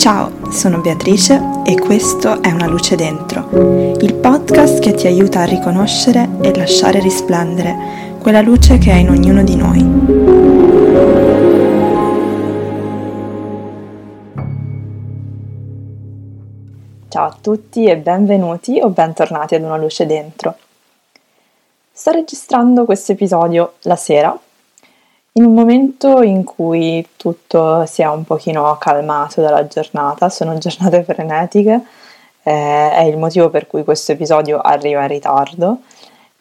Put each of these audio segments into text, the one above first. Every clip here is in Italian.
Ciao, sono Beatrice e questo è Una luce dentro, il podcast che ti aiuta a riconoscere e lasciare risplendere quella luce che è in ognuno di noi. Ciao a tutti e benvenuti o bentornati ad Una luce dentro. Sto registrando questo episodio la sera in un momento in cui tutto si è un pochino calmato dalla giornata, sono giornate frenetiche, eh, è il motivo per cui questo episodio arriva in ritardo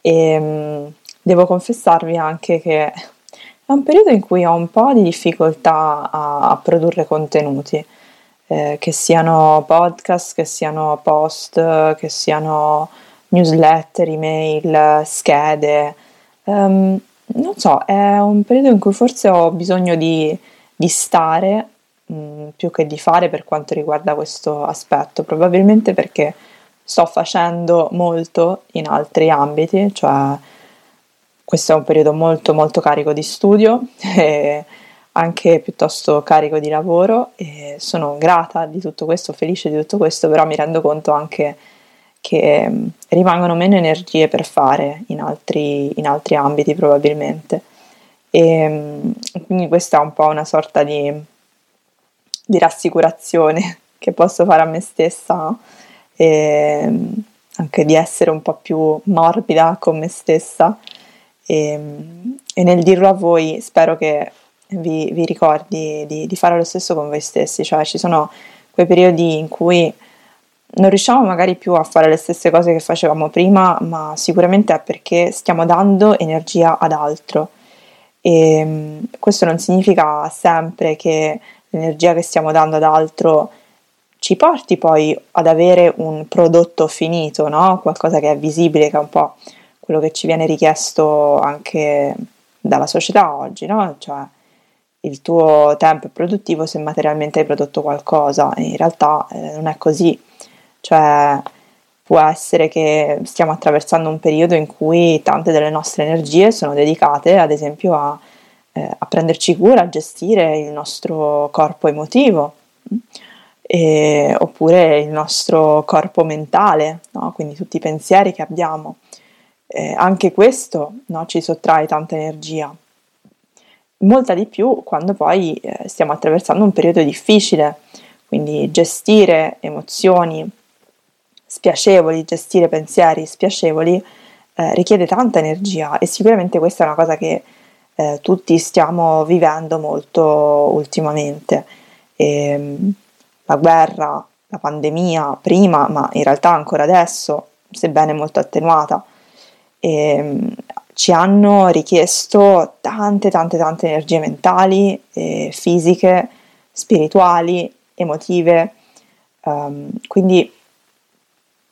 e mh, mm, devo confessarvi anche che è un periodo in cui ho un po' di difficoltà a, a produrre contenuti, eh, che siano podcast, che siano post, che siano newsletter, email, schede. Um, non so, è un periodo in cui forse ho bisogno di, di stare mh, mm, più che di fare per quanto riguarda questo aspetto, probabilmente perché sto facendo molto in altri ambiti, cioè questo è un periodo molto molto carico di studio e anche piuttosto carico di lavoro e sono grata di tutto questo, felice di tutto questo, però mi rendo conto anche che mm, rimangono meno energie per fare in altri, in altri ambiti probabilmente. E mm, quindi questa è un po' una sorta di, di rassicurazione che posso fare a me stessa e mm, anche di essere un po' più morbida con me stessa e, e nel dirlo a voi spero che vi, vi ricordi di, di, fare lo stesso con voi stessi, cioè ci sono quei periodi in cui non riusciamo magari più a fare le stesse cose che facevamo prima, ma sicuramente è perché stiamo dando energia ad altro. E mm, questo non significa sempre che l'energia che stiamo dando ad altro ci porti poi ad avere un prodotto finito, no? qualcosa che è visibile, che è un po' quello che ci viene richiesto anche dalla società oggi, no? cioè il tuo tempo è produttivo se materialmente hai prodotto qualcosa, in realtà eh, non è così cioè può essere che stiamo attraversando un periodo in cui tante delle nostre energie sono dedicate ad esempio a, eh, a prenderci cura, a gestire il nostro corpo emotivo. E, oppure il nostro corpo mentale, no? quindi tutti i pensieri che abbiamo. Eh, anche questo no? ci sottrae tanta energia, molta di più quando poi eh, stiamo attraversando un periodo difficile, quindi gestire emozioni, spiacevoli, gestire pensieri spiacevoli eh, richiede tanta energia e sicuramente questa è una cosa che eh, tutti stiamo vivendo molto ultimamente. E, ehm, la guerra, la pandemia prima, ma in realtà ancora adesso, sebbene molto attenuata, e, ehm, ci hanno richiesto tante, tante, tante energie mentali, fisiche, spirituali, emotive. Um, quindi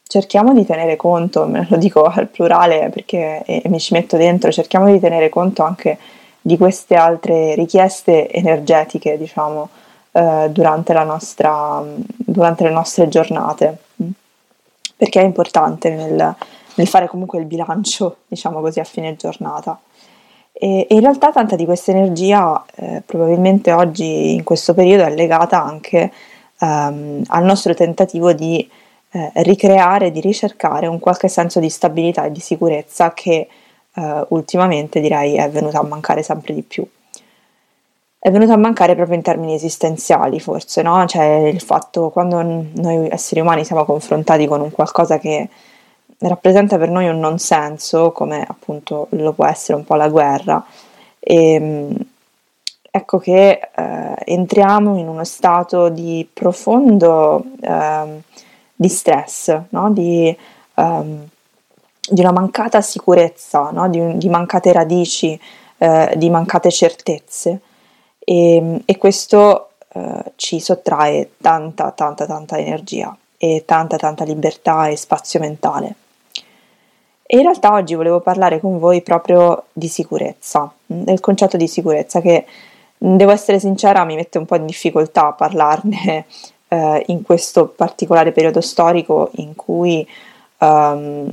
cerchiamo di tenere conto, me lo dico al plurale perché e, mi ci metto dentro, cerchiamo di tenere conto anche di queste altre richieste energetiche, diciamo, eh, durante, nostra, durante, le nostre giornate, perché è importante nel, nel, fare comunque il bilancio, diciamo così, a fine giornata. E, e in realtà tanta di questa energia eh, probabilmente oggi in questo periodo è legata anche ehm, al nostro tentativo di eh, ricreare, di ricercare un qualche senso di stabilità e di sicurezza che eh, ultimamente direi è venuta a mancare sempre di più. È venuta a mancare proprio in termini esistenziali, forse, no? Cioè il fatto quando noi esseri umani siamo confrontati con un qualcosa che rappresenta per noi un non senso, come appunto lo può essere un po' la guerra, e, ehm, ecco che eh, entriamo in uno stato di profondo eh, di stress, no? di, um, di, una mancata sicurezza, no? di, di, mancate radici, eh, di mancate certezze e, e questo eh, ci sottrae tanta, tanta, tanta energia e tanta, tanta libertà e spazio mentale. E in realtà oggi volevo parlare con voi proprio di sicurezza, del concetto di sicurezza che, devo essere sincera, mi mette un po' in difficoltà a parlarne eh, in questo particolare periodo storico in cui um,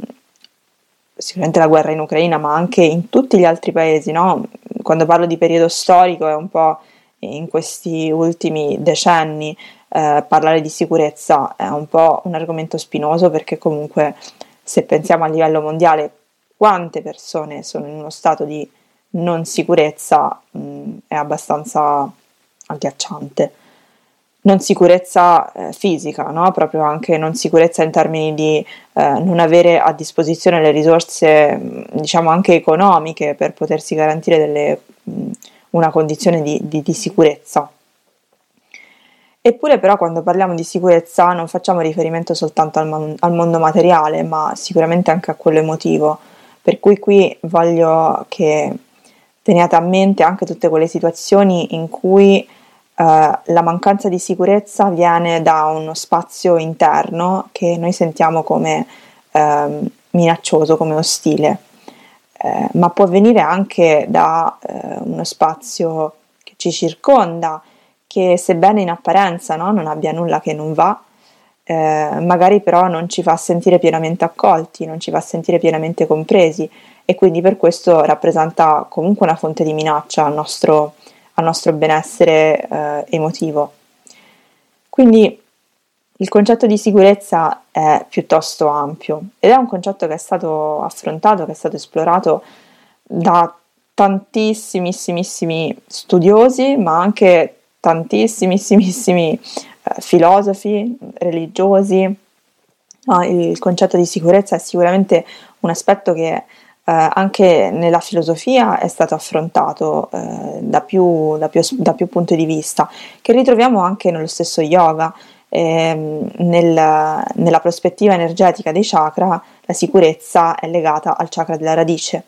sicuramente la guerra in Ucraina, ma anche in tutti gli altri paesi, no? quando parlo di periodo storico è un po' in questi ultimi decenni, eh, parlare di sicurezza è un po' un argomento spinoso perché comunque se pensiamo a livello mondiale quante persone sono in uno stato di non sicurezza mh, mm, è abbastanza agghiacciante. Non sicurezza eh, fisica, no? proprio anche non sicurezza in termini di eh, non avere a disposizione le risorse, mm, diciamo anche economiche, per potersi garantire delle, mm, una condizione di, di, di sicurezza. Eppure però quando parliamo di sicurezza non facciamo riferimento soltanto al, mon- al, mondo materiale, ma sicuramente anche a quello emotivo. Per cui qui voglio che teniate a mente anche tutte quelle situazioni in cui eh, la mancanza di sicurezza viene da uno spazio interno che noi sentiamo come eh, minaccioso, come ostile, eh, ma può venire anche da eh, uno spazio che ci circonda, che sebbene in apparenza no, non abbia nulla che non va, magari però non ci fa sentire pienamente accolti, non ci fa sentire pienamente compresi. E quindi per questo rappresenta comunque una fonte di minaccia al nostro, al nostro benessere eh, emotivo. Quindi il concetto di sicurezza è piuttosto ampio ed è un concetto che è stato affrontato, che è stato esplorato da tantissimissimi studiosi, ma anche tantissimissimi eh, filosofi, religiosi. No, il concetto di sicurezza è sicuramente un aspetto che eh, anche nella filosofia è stato affrontato eh, da, più, da, più, da, più, punti di vista, che ritroviamo anche nello stesso yoga. Ehm, nel, nella prospettiva energetica dei chakra, la sicurezza è legata al chakra della radice.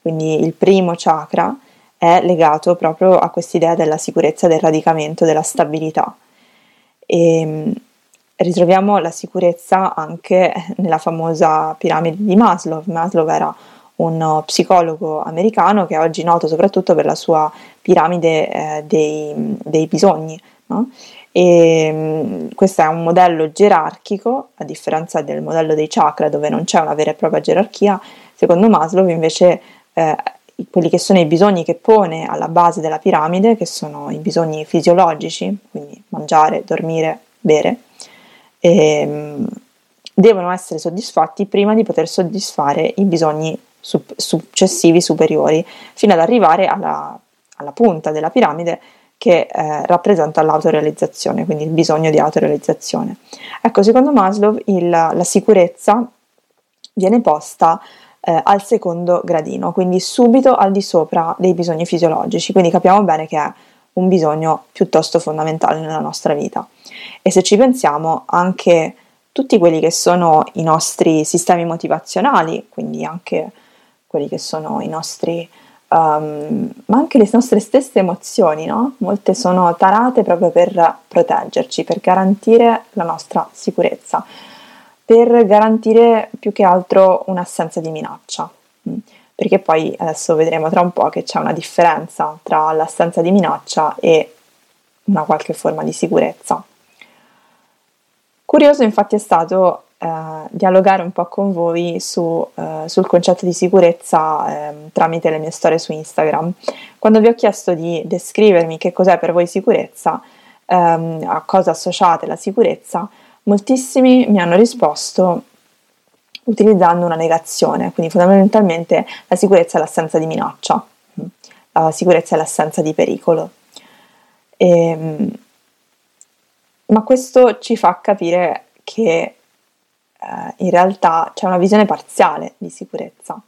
Quindi il primo chakra è legato proprio a quest'idea della sicurezza, del radicamento, della stabilità. E ehm, ritroviamo la sicurezza anche nella famosa piramide di Maslow. Maslow era un psicologo americano che è oggi noto soprattutto per la sua piramide eh, dei, dei, bisogni. No? E, mm, questo è un modello gerarchico, a differenza del modello dei chakra dove non c'è una vera e propria gerarchia, secondo Maslow invece eh, quelli che sono i bisogni che pone alla base della piramide, che sono i bisogni fisiologici, quindi mangiare, dormire, bere, ehm, devono essere soddisfatti prima di poter soddisfare i bisogni su- successivi superiori, fino ad arrivare alla, alla punta della piramide che eh, rappresenta l'autorealizzazione, quindi il bisogno di autorealizzazione. Ecco, secondo Maslow il, la sicurezza viene posta eh, al secondo gradino, quindi subito al di sopra dei bisogni fisiologici, quindi capiamo bene che è un bisogno piuttosto fondamentale nella nostra vita. E se ci pensiamo anche tutti quelli che sono i nostri sistemi motivazionali, quindi anche quelli che sono i nostri, um, ma anche le nostre stesse emozioni, no? Molte sono tarate proprio per proteggerci, per garantire la nostra sicurezza per garantire più che altro un'assenza di minaccia. Perché poi adesso vedremo tra un po' che c'è una differenza tra l'assenza di minaccia e una qualche forma di sicurezza. Curioso infatti è stato eh, dialogare un po' con voi su, eh, sul concetto di sicurezza eh, tramite le mie storie su Instagram. Quando vi ho chiesto di descrivermi che cos'è per voi sicurezza, ehm, a cosa associate la sicurezza, Moltissimi mi hanno risposto utilizzando una negazione, quindi fondamentalmente la sicurezza è l'assenza di minaccia, la sicurezza è l'assenza di pericolo. E, ehm, ma questo ci fa capire che eh, in realtà c'è una visione parziale di sicurezza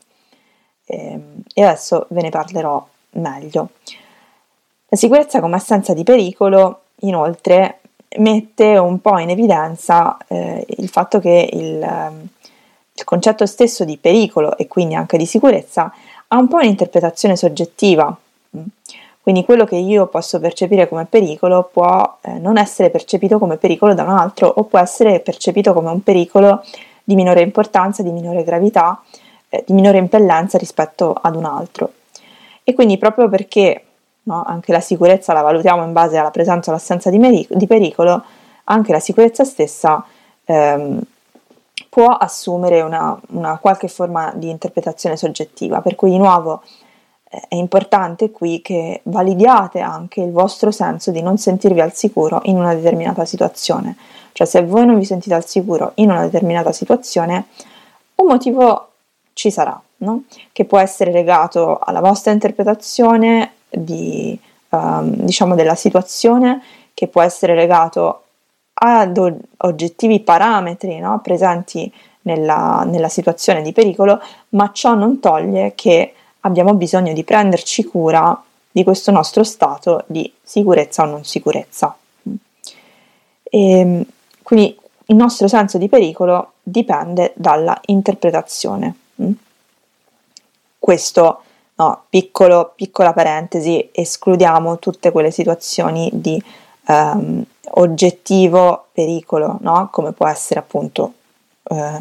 e, ehm, e adesso ve ne parlerò meglio. La sicurezza come assenza di pericolo, inoltre, mette un po' in evidenza eh, il fatto che il, ehm, il, concetto stesso di pericolo e quindi anche di sicurezza ha un po' un'interpretazione soggettiva. Quindi quello che io posso percepire come pericolo può eh, non essere percepito come pericolo da un altro o può essere percepito come un pericolo di minore importanza, di minore gravità, eh, di minore impellenza rispetto ad un altro. E quindi proprio perché no? anche la sicurezza la valutiamo in base alla presenza o l'assenza di, meric- di pericolo, anche la sicurezza stessa ehm, può assumere una, una, qualche forma di interpretazione soggettiva, per cui di nuovo è importante qui che validiate anche il vostro senso di non sentirvi al sicuro in una determinata situazione. Cioè se voi non vi sentite al sicuro in una determinata situazione, un motivo ci sarà, no? che può essere legato alla vostra interpretazione di, um, diciamo della situazione, che può essere legato ad oggettivi parametri no? presenti nella, nella situazione di pericolo, ma ciò non toglie che abbiamo bisogno di prenderci cura di questo nostro stato di sicurezza o non sicurezza. E, ehm, quindi il nostro senso di pericolo dipende dalla interpretazione. Questo, no, piccolo, piccola parentesi, escludiamo tutte quelle situazioni di um, oggettivo pericolo, no? come può essere appunto uh,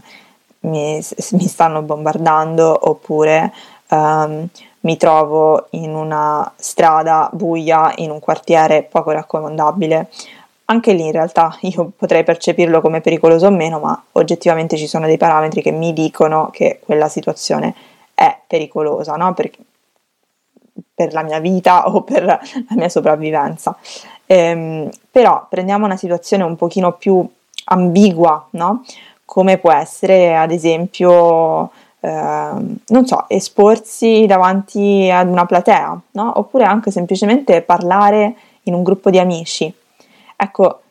mi, mi, stanno bombardando oppure um, mi trovo in una strada buia in un quartiere poco raccomandabile. Anche lì in realtà io potrei percepirlo come pericoloso o meno, ma oggettivamente ci sono dei parametri che mi dicono che quella situazione è pericolosa, no? per, per la mia vita o per la mia sopravvivenza. Ehm, però prendiamo una situazione un pochino più ambigua, no? come può essere ad esempio Ehm, non so, esporsi davanti ad una platea, no? oppure anche semplicemente parlare in un gruppo di amici. Ecco,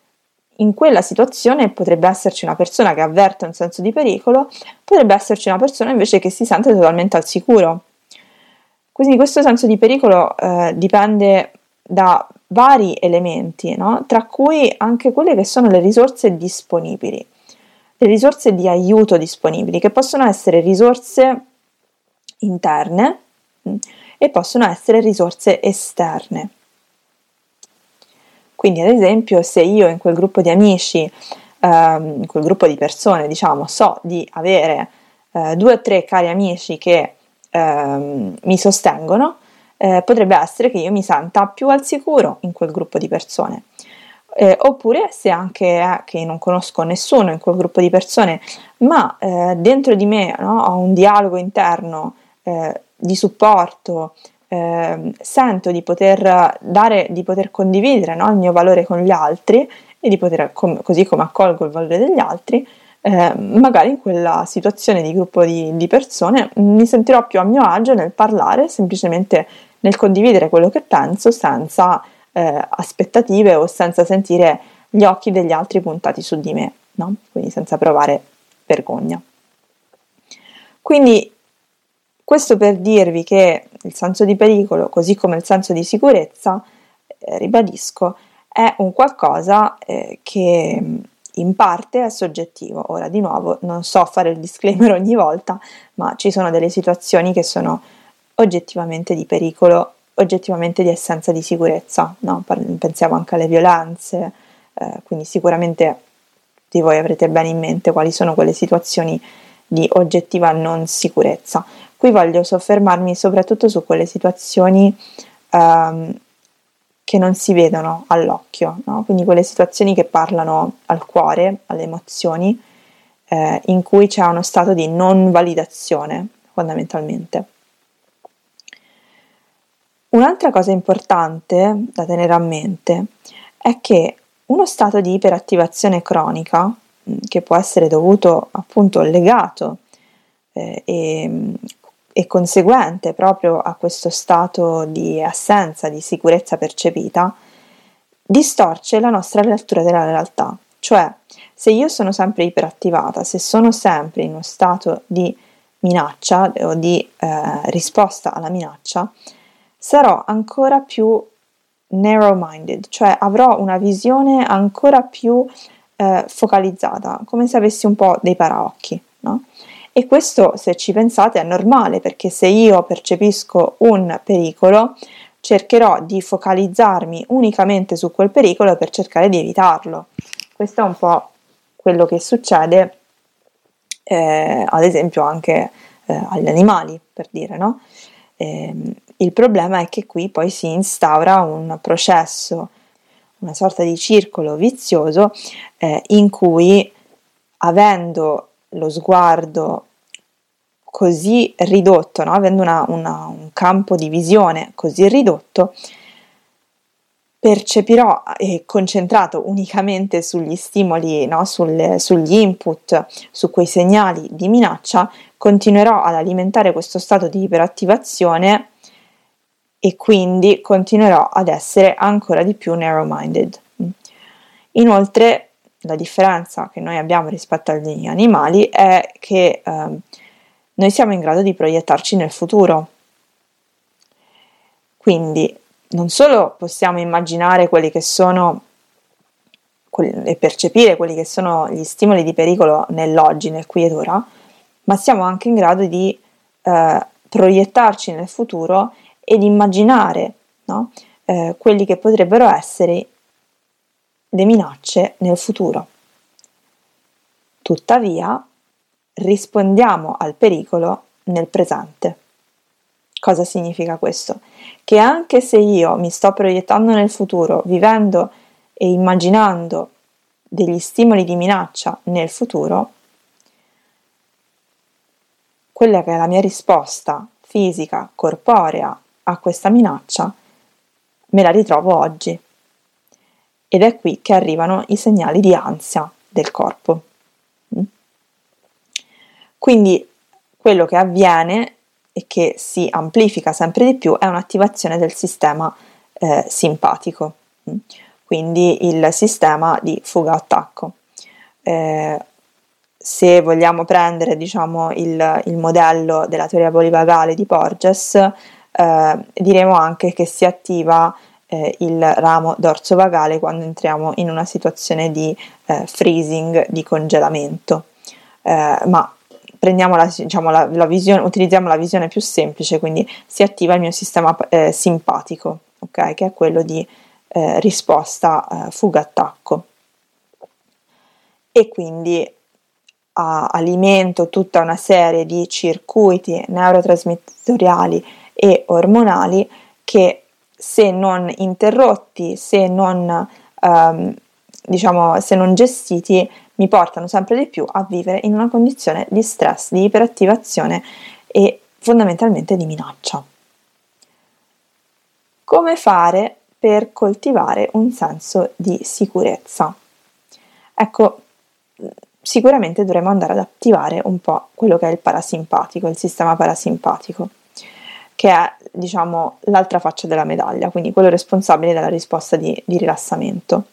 in quella situazione potrebbe esserci una persona che avverte un senso di pericolo, potrebbe esserci una persona invece che si sente totalmente al sicuro. Quindi questo senso di pericolo eh, dipende da vari elementi, no? tra cui anche quelle che sono le risorse disponibili le risorse di aiuto disponibili, che possono essere risorse interne mm, e possono essere risorse esterne. Quindi, ad esempio, se io in quel gruppo di amici, ehm, in quel gruppo di persone, diciamo, so di avere eh, due o tre cari amici che ehm, mi sostengono, eh, potrebbe essere che io mi senta più al sicuro in quel gruppo di persone. Eh, oppure se anche è che non conosco nessuno in quel gruppo di persone, ma eh, dentro di me no, ho un dialogo interno eh, di supporto, ehm, sento di poter dare, di poter condividere no, il mio valore con gli altri e di poter, com- così come accolgo il valore degli altri, eh, magari in quella situazione di gruppo di, di persone mi sentirò più a mio agio nel parlare, semplicemente nel condividere quello che penso senza eh, aspettative o senza sentire gli occhi degli altri puntati su di me, no? quindi senza provare vergogna. Quindi questo per dirvi che il senso di pericolo, così come il senso di sicurezza, eh, ribadisco, è un qualcosa eh, che in parte è soggettivo. Ora, di nuovo, non so fare il disclaimer ogni volta, ma ci sono delle situazioni che sono oggettivamente di pericolo oggettivamente di essenza di sicurezza, no? pensiamo anche alle violenze, eh, quindi sicuramente di voi avrete bene in mente quali sono quelle situazioni di oggettiva non sicurezza. Qui voglio soffermarmi soprattutto su quelle situazioni ehm, che non si vedono all'occhio, no? quindi quelle situazioni che parlano al cuore, alle emozioni, eh, in cui c'è uno stato di non validazione fondamentalmente. Un'altra cosa importante da tenere a mente è che uno stato di iperattivazione cronica, mm, che può essere dovuto appunto legato eh, e, e conseguente proprio a questo stato di assenza di sicurezza percepita, distorce la nostra lettura della realtà. Cioè, se io sono sempre iperattivata, se sono sempre in uno stato di minaccia o di eh, risposta alla minaccia, sarò ancora più narrow-minded, cioè avrò una visione ancora più eh, focalizzata, come se avessi un po' dei paraocchi, no? E questo, se ci pensate, è normale perché se io percepisco un pericolo, cercherò di focalizzarmi unicamente su quel pericolo per cercare di evitarlo. Questo è un po' quello che succede, eh, ad esempio, anche eh, agli animali, per dire, no? Eh, il problema è che qui poi si instaura un processo, una sorta di circolo vizioso eh, in cui avendo lo sguardo così ridotto, no? avendo una, una, un campo di visione così ridotto, percepirò e concentrato unicamente sugli stimoli, no? Sul, sugli input, su quei segnali di minaccia, continuerò ad alimentare questo stato di iperattivazione e quindi continuerò ad essere ancora di più narrow-minded. Inoltre, la differenza che noi abbiamo rispetto agli animali è che eh, noi siamo in grado di proiettarci nel futuro. Quindi non solo possiamo immaginare quelli che sono e percepire quelli che sono gli stimoli di pericolo nell'oggi, nel qui ed ora, ma siamo anche in grado di eh, proiettarci nel futuro ed immaginare no? eh, quelli che potrebbero essere le minacce nel futuro. Tuttavia, rispondiamo al pericolo nel presente. Cosa significa questo? Che anche se io mi sto proiettando nel futuro, vivendo e immaginando degli stimoli di minaccia nel futuro, quella che è la mia risposta fisica, corporea a questa minaccia, me la ritrovo oggi. Ed è qui che arrivano i segnali di ansia del corpo. Quindi quello che avviene e che si amplifica sempre di più è un'attivazione del sistema eh, simpatico, mm. quindi il sistema di fuga-attacco. Eh, se vogliamo prendere diciamo, il, il, modello della teoria polivagale di Porges, eh, diremo anche che si attiva eh, il ramo dorsovagale quando entriamo in una situazione di eh, freezing, di congelamento. Eh, ma la, diciamo, la, la visione, utilizziamo la visione più semplice, quindi si attiva il mio sistema eh, simpatico, okay? che è quello di eh, risposta fuga-attacco. E quindi a, alimento tutta una serie di circuiti neurotrasmettitoriali e ormonali che se non interrotti, se non, ehm, diciamo, se non gestiti, mi portano sempre di più a vivere in una condizione di stress, di iperattivazione e fondamentalmente di minaccia. Come fare per coltivare un senso di sicurezza? Ecco, sicuramente dovremo andare ad attivare un po' quello che è il parasimpatico, il sistema parasimpatico, che è diciamo l'altra faccia della medaglia, quindi quello responsabile della risposta di, di rilassamento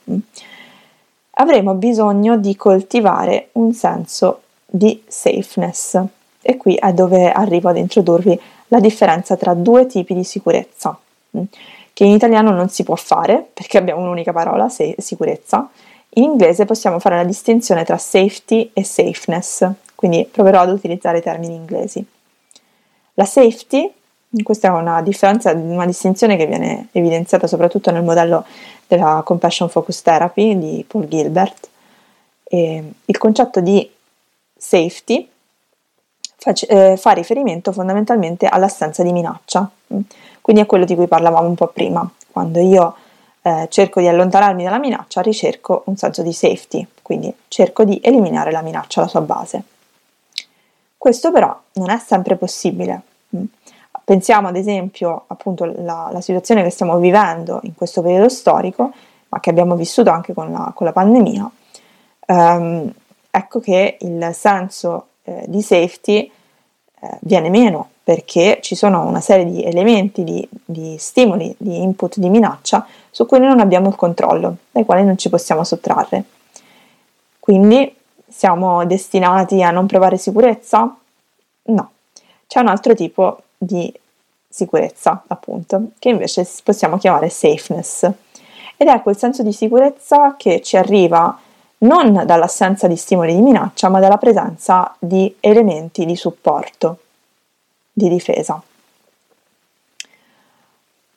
avremo bisogno di coltivare un senso di safeness. E qui è dove arrivo ad introdurvi la differenza tra due tipi di sicurezza, mm, che in italiano non si può fare perché abbiamo un'unica parola, se- sicurezza. In inglese possiamo fare la distinzione tra safety e safeness, quindi proverò ad utilizzare i termini inglesi. La safety questa è una differenza, una distinzione che viene evidenziata soprattutto nel modello della Compassion Focus Therapy di Paul Gilbert. E il concetto di safety face, eh, fa riferimento fondamentalmente all'assenza di minaccia, quindi è quello di cui parlavamo un po' prima. Quando io eh, cerco di allontanarmi dalla minaccia, ricerco un senso di safety, quindi cerco di eliminare la minaccia alla sua base. Questo però non è sempre possibile. Pensiamo ad esempio appunto alla situazione che stiamo vivendo in questo periodo storico, ma che abbiamo vissuto anche con la, con la pandemia. Um, ecco che il senso eh, di safety eh, viene meno perché ci sono una serie di elementi, di, di, stimoli, di input, di minaccia su cui noi non abbiamo il controllo, dai quali non ci possiamo sottrarre. Quindi siamo destinati a non provare sicurezza? No, c'è un altro tipo di sicurezza, appunto, che invece possiamo chiamare safeness. Ed è quel senso di sicurezza che ci arriva non dall'assenza di stimoli di minaccia, ma dalla presenza di elementi di supporto, di difesa.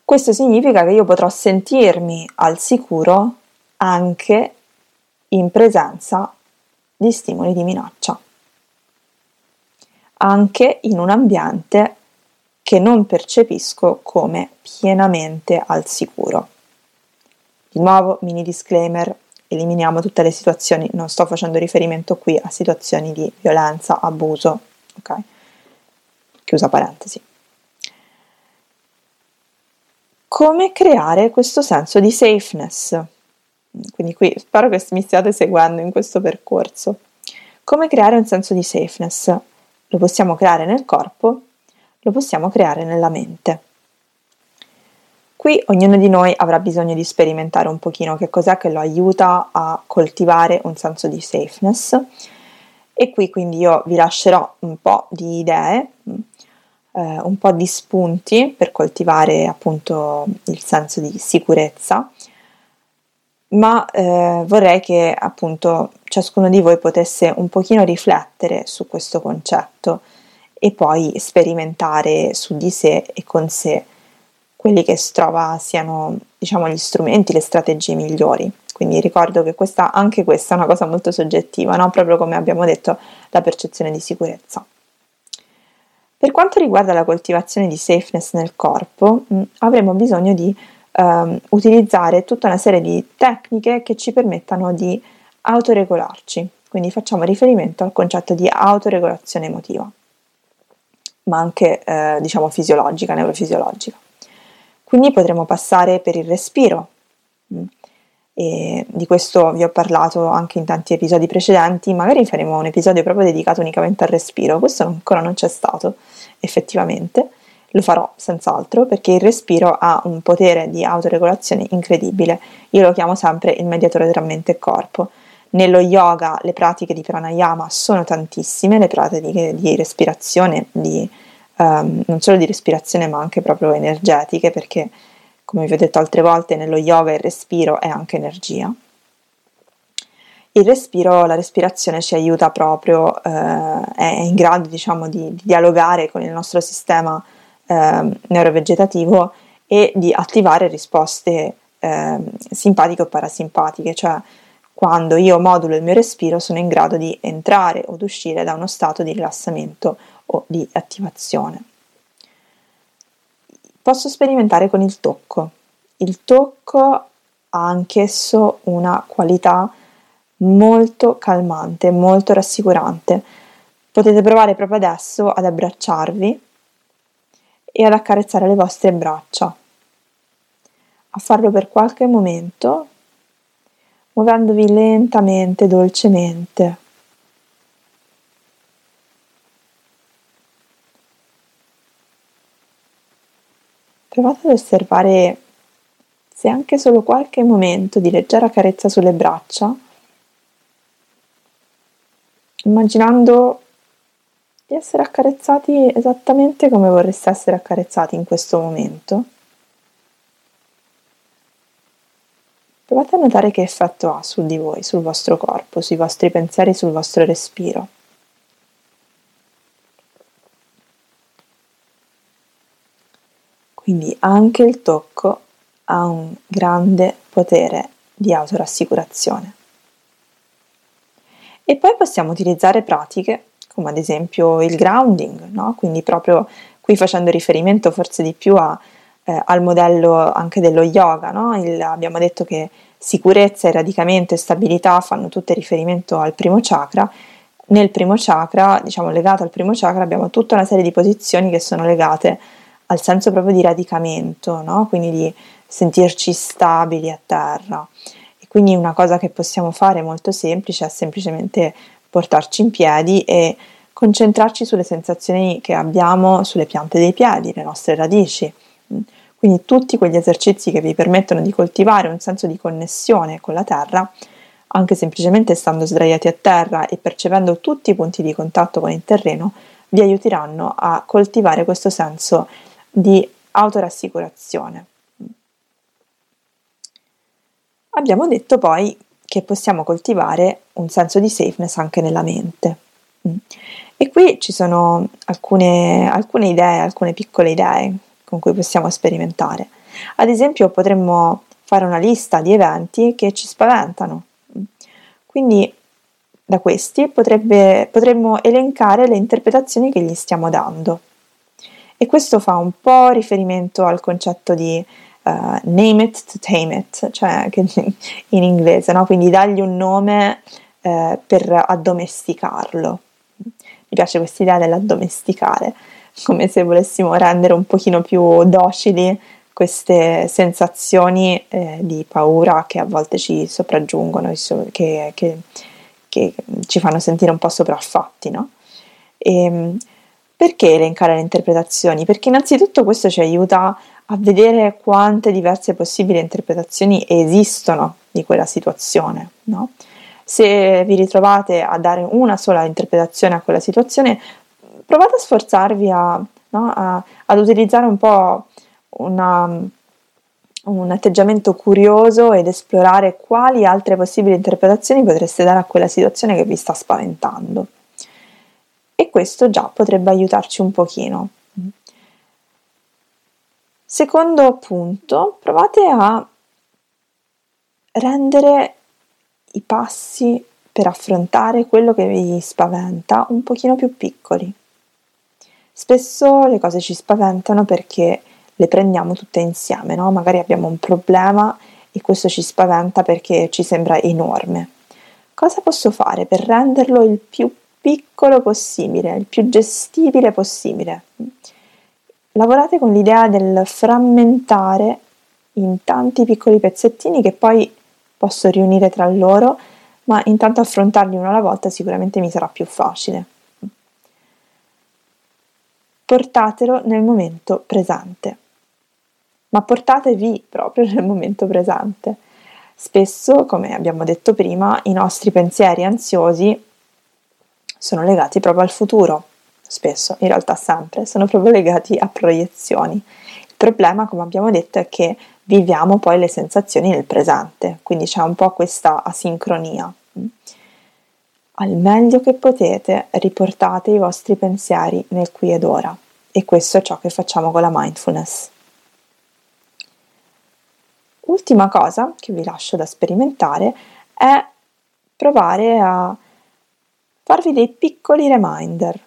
Questo significa che io potrò sentirmi al sicuro anche in presenza di stimoli di minaccia, anche in un ambiente che non percepisco come pienamente al sicuro. Di nuovo, mini disclaimer, eliminiamo tutte le situazioni, non sto facendo riferimento qui a situazioni di violenza, abuso, ok? chiusa parentesi. Come creare questo senso di safeness? Quindi qui spero che mi stiate seguendo in questo percorso. Come creare un senso di safeness? Lo possiamo creare nel corpo, lo possiamo creare nella mente. Qui ognuno di noi avrà bisogno di sperimentare un pochino che cos'è che lo aiuta a coltivare un senso di safeness e qui quindi io vi lascerò un po' di idee, eh, un po' di spunti per coltivare appunto il senso di sicurezza, ma eh, vorrei che appunto ciascuno di voi potesse un pochino riflettere su questo concetto e poi sperimentare su di sé e con sé quelli che si trova siano diciamo gli strumenti, le strategie migliori. Quindi ricordo che questa, anche questa è una cosa molto soggettiva, no? proprio come abbiamo detto, la percezione di sicurezza. Per quanto riguarda la coltivazione di safeness nel corpo, mh, mm, avremo bisogno di um, utilizzare tutta una serie di tecniche che ci permettano di autoregolarci. Quindi facciamo riferimento al concetto di autoregolazione emotiva, ma anche eh, diciamo fisiologica, neurofisiologica. Quindi potremo passare per il respiro. Mm. E di questo vi ho parlato anche in tanti episodi precedenti, magari faremo un episodio proprio dedicato unicamente al respiro, questo ancora non c'è stato effettivamente, lo farò senz'altro perché il respiro ha un potere di autoregolazione incredibile, io lo chiamo sempre il mediatore tra mente e corpo. Nello yoga le pratiche di pranayama sono tantissime, le pratiche di respirazione, di um, non solo di respirazione ma anche proprio energetiche perché come vi ho detto altre volte nello yoga il respiro è anche energia. Il respiro, la respirazione ci aiuta proprio, eh, è in grado diciamo di, di, dialogare con il nostro sistema eh, neurovegetativo e di attivare risposte eh, simpatiche o parasimpatiche, cioè quando io modulo il mio respiro sono in grado di entrare o uscire da uno stato di rilassamento o di attivazione. Posso sperimentare con il tocco. Il tocco ha anch'esso una qualità molto calmante, molto rassicurante. Potete provare proprio adesso ad abbracciarvi e ad accarezzare le vostre braccia, a farlo per qualche momento, muovendovi lentamente, dolcemente. Provate ad osservare se anche solo qualche momento di leggera carezza sulle braccia, immaginando di essere accarezzati esattamente come vorreste essere accarezzati in questo momento. Provate a notare che effetto ha su di voi, sul vostro corpo, sui vostri pensieri, sul vostro respiro. Quindi anche il tocco ha un grande potere di autorassicurazione. E poi possiamo utilizzare pratiche come ad esempio il grounding, no? quindi proprio qui facendo riferimento forse di più a, eh, al modello anche dello yoga, no? Il, abbiamo detto che sicurezza, radicamento e stabilità fanno tutte riferimento al primo chakra. Nel primo chakra, diciamo legato al primo chakra, abbiamo tutta una serie di posizioni che sono legate al senso proprio di radicamento, no? quindi di sentirci stabili a terra. Quindi una cosa che possiamo fare molto semplice è semplicemente portarci in piedi e concentrarci sulle sensazioni che abbiamo sulle piante dei piedi, le nostre radici. Quindi tutti quegli esercizi che vi permettono di coltivare un senso di connessione con la terra, anche semplicemente stando sdraiati a terra e percependo tutti i punti di contatto con il terreno, vi aiuteranno a coltivare questo senso di autorassicurazione. Abbiamo detto poi che possiamo coltivare un senso di safeness anche nella mente. E qui ci sono alcune, alcune idee, alcune piccole idee con cui possiamo sperimentare. Ad esempio potremmo fare una lista di eventi che ci spaventano. Quindi da questi potrebbe, potremmo elencare le interpretazioni che gli stiamo dando. E questo fa un po' riferimento al concetto di uh, name it to tame it, cioè in inglese, no? quindi dargli un nome uh, per addomesticarlo. Mi piace questa idea dell'addomesticare, come se volessimo rendere un pochino più docili queste sensazioni eh, di paura che a volte ci sopraggiungono, che, che, che, ci fanno sentire un po' sopraffatti, no? E, ehm, perché elencare le interpretazioni? Perché innanzitutto questo ci aiuta a vedere quante diverse possibili interpretazioni esistono di quella situazione, no? Se vi ritrovate a dare una sola interpretazione a quella situazione, provate a sforzarvi a, no, a, ad utilizzare un po' una, un atteggiamento curioso ed esplorare quali altre possibili interpretazioni potreste dare a quella situazione che vi sta spaventando. E questo già potrebbe aiutarci un pochino. Secondo punto, provate a rendere i passi per affrontare quello che vi spaventa un pochino più piccoli. Spesso le cose ci spaventano perché le prendiamo tutte insieme, no? Magari abbiamo un problema e questo ci spaventa perché ci sembra enorme. Cosa posso fare per renderlo il più piccolo possibile, il più gestibile possibile? Lavorate con l'idea del frammentare in tanti piccoli pezzettini che poi posso riunire tra loro, ma intanto affrontarli uno alla volta sicuramente mi sarà più facile. Portatelo nel momento presente ma portatevi proprio nel momento presente. Spesso, come abbiamo detto prima, i nostri pensieri ansiosi sono legati proprio al futuro, spesso, in realtà sempre, sono proprio legati a proiezioni. Il problema, come abbiamo detto, è che viviamo poi le sensazioni nel presente, quindi c'è un po' questa asincronia. Al meglio che potete, riportate i vostri pensieri nel qui ed ora e questo è ciò che facciamo con la mindfulness. Ultima cosa che vi lascio da sperimentare è provare a farvi dei piccoli reminder,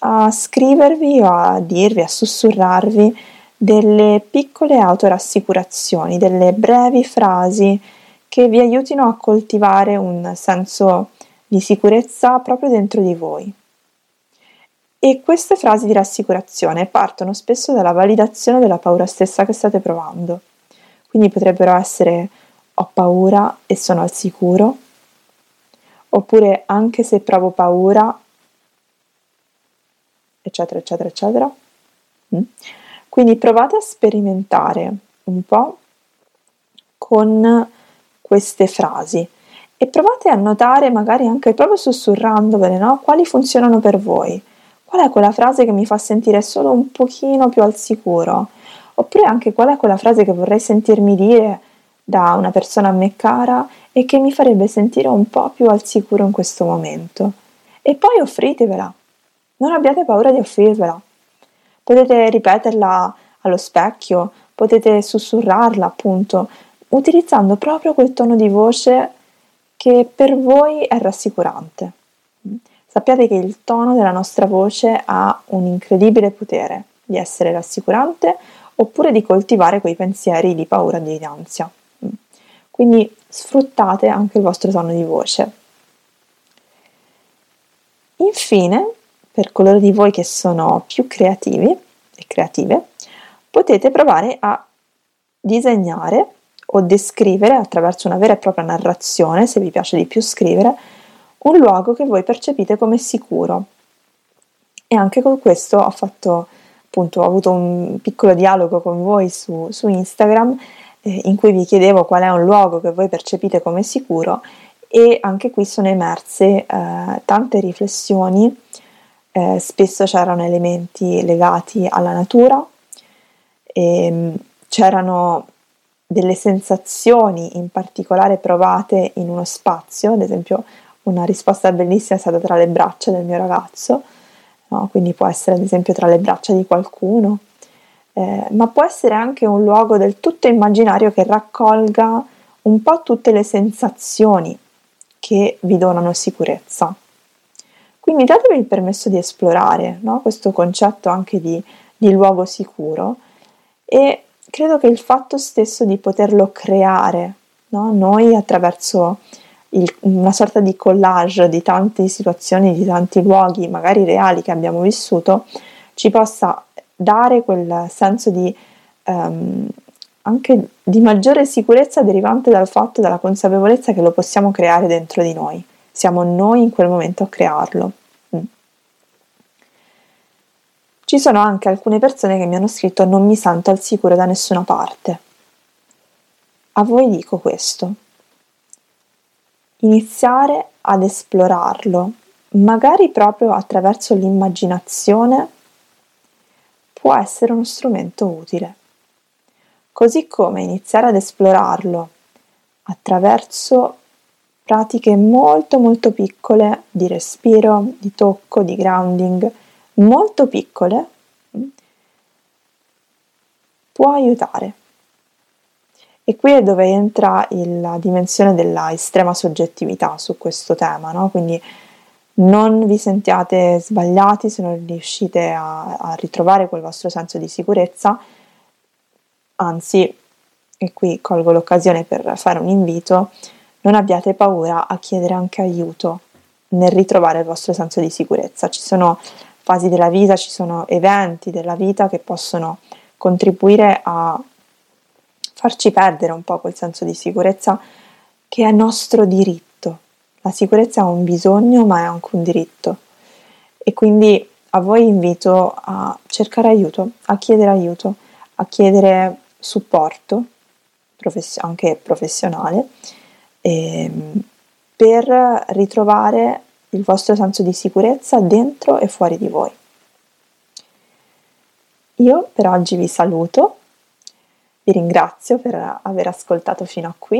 a scrivervi o a dirvi, a sussurrarvi delle piccole autorassicurazioni, delle brevi frasi che vi aiutino a coltivare un senso di sicurezza proprio dentro di voi. E queste frasi di rassicurazione partono spesso dalla validazione della paura stessa che state provando. Quindi potrebbero essere ho paura e sono al sicuro, oppure anche se provo paura, eccetera, eccetera, eccetera. Mm. Quindi provate a sperimentare un po' con queste frasi e provate a notare, magari anche proprio sussurrandovele, no? quali funzionano per voi. Qual è quella frase che mi fa sentire solo un pochino più al sicuro? Oppure anche qual è quella frase che vorrei sentirmi dire da una persona a me cara e che mi farebbe sentire un po' più al sicuro in questo momento. E poi offritevela. Non abbiate paura di offrirvela. Potete ripeterla allo specchio, potete sussurrarla appunto, utilizzando proprio quel tono di voce che per voi è rassicurante. Sappiate che il tono della nostra voce ha un incredibile potere di essere rassicurante oppure di coltivare quei pensieri di paura e di ansia. Quindi sfruttate anche il vostro tono di voce. Infine, per coloro di voi che sono più creativi e creative, potete provare a disegnare o descrivere attraverso una vera e propria narrazione, se vi piace di più scrivere, un luogo che voi percepite come sicuro. E anche con questo ho fatto appunto ho avuto un piccolo dialogo con voi su, su Instagram eh, in cui vi chiedevo qual è un luogo che voi percepite come sicuro e anche qui sono emerse eh, tante riflessioni, eh, spesso c'erano elementi legati alla natura, e, ehm, c'erano delle sensazioni in particolare provate in uno spazio, ad esempio una risposta bellissima è stata tra le braccia del mio ragazzo, no? quindi può essere ad esempio tra le braccia di qualcuno, eh, ma può essere anche un luogo del tutto immaginario che raccolga un po' tutte le sensazioni che vi donano sicurezza. Quindi datevi il permesso di esplorare no? questo concetto anche di, di luogo sicuro e credo che il fatto stesso di poterlo creare no? noi attraverso il, una sorta di collage di tante situazioni, di tanti luoghi, magari reali che abbiamo vissuto, ci possa dare quel senso di um, anche di maggiore sicurezza derivante dal fatto dalla consapevolezza che lo possiamo creare dentro di noi. Siamo noi in quel momento a crearlo. Mm. Ci sono anche alcune persone che mi hanno scritto non mi sento al sicuro da nessuna parte. A voi dico questo. Iniziare ad esplorarlo, magari proprio attraverso l'immaginazione, può essere uno strumento utile così come iniziare ad esplorarlo attraverso pratiche molto molto piccole di respiro, di tocco, di grounding, molto piccole, può aiutare. E qui è dove entra la dimensione della estrema soggettività su questo tema, no? quindi non vi sentiate sbagliati se non riuscite a, a ritrovare quel vostro senso di sicurezza, Anzi, e qui colgo l'occasione per fare un invito, non abbiate paura a chiedere anche aiuto nel ritrovare il vostro senso di sicurezza. Ci sono fasi della vita, ci sono eventi della vita che possono contribuire a farci perdere un po' quel senso di sicurezza che è nostro diritto. La sicurezza è un bisogno, ma è anche un diritto. E quindi a voi invito a cercare aiuto, a chiedere aiuto, a chiedere supporto anche professionale ehm, per ritrovare il vostro senso di sicurezza dentro e fuori di voi. Io per oggi vi saluto, vi ringrazio per aver ascoltato fino a qui,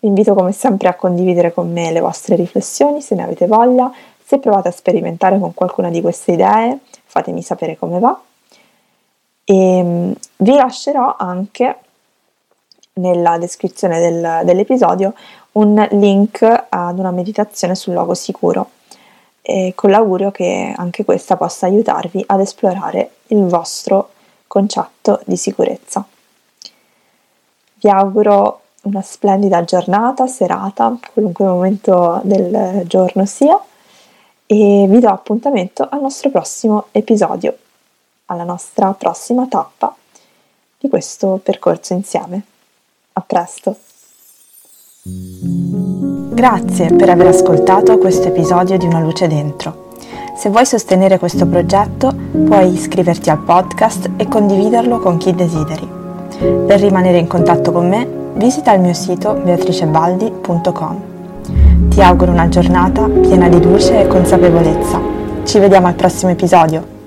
vi invito come sempre a condividere con me le vostre riflessioni se ne avete voglia, se provate a sperimentare con qualcuna di queste idee fatemi sapere come va. E ehm, vi lascerò anche nella descrizione del, dell'episodio un link ad una meditazione sul luogo sicuro e con l'augurio che anche questa possa aiutarvi ad esplorare il vostro concetto di sicurezza. Vi auguro una splendida giornata, serata, qualunque momento del giorno sia e vi do appuntamento al nostro prossimo episodio alla nostra prossima tappa di questo percorso insieme. A presto! Grazie per aver ascoltato questo episodio di Una luce dentro. Se vuoi sostenere questo progetto puoi iscriverti al podcast e condividerlo con chi desideri. Per rimanere in contatto con me visita il mio sito beatricebaldi.com. Ti auguro una giornata piena di luce e consapevolezza. Ci vediamo al prossimo episodio.